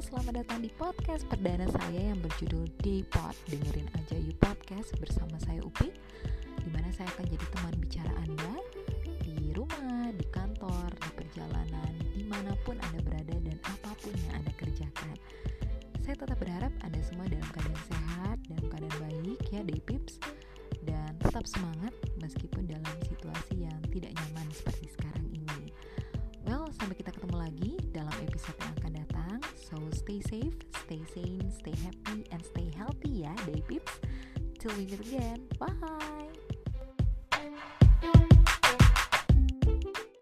selamat datang di podcast perdana saya yang berjudul Daypod Dengerin aja you podcast bersama saya Upi Di mana saya akan jadi teman bicara Anda Di rumah, di kantor, di perjalanan, di mana pun Anda berada dan apa pun yang Anda kerjakan. Saya tetap berharap Anda semua dalam keadaan sehat, dalam keadaan baik ya Daypips Dan tetap semangat meskipun dalam situasi yang tidak nyaman seperti sekarang ini. Well, sampai kita ketemu So stay safe, stay sane, stay happy, and stay healthy day peeps. Till we meet again. Bye.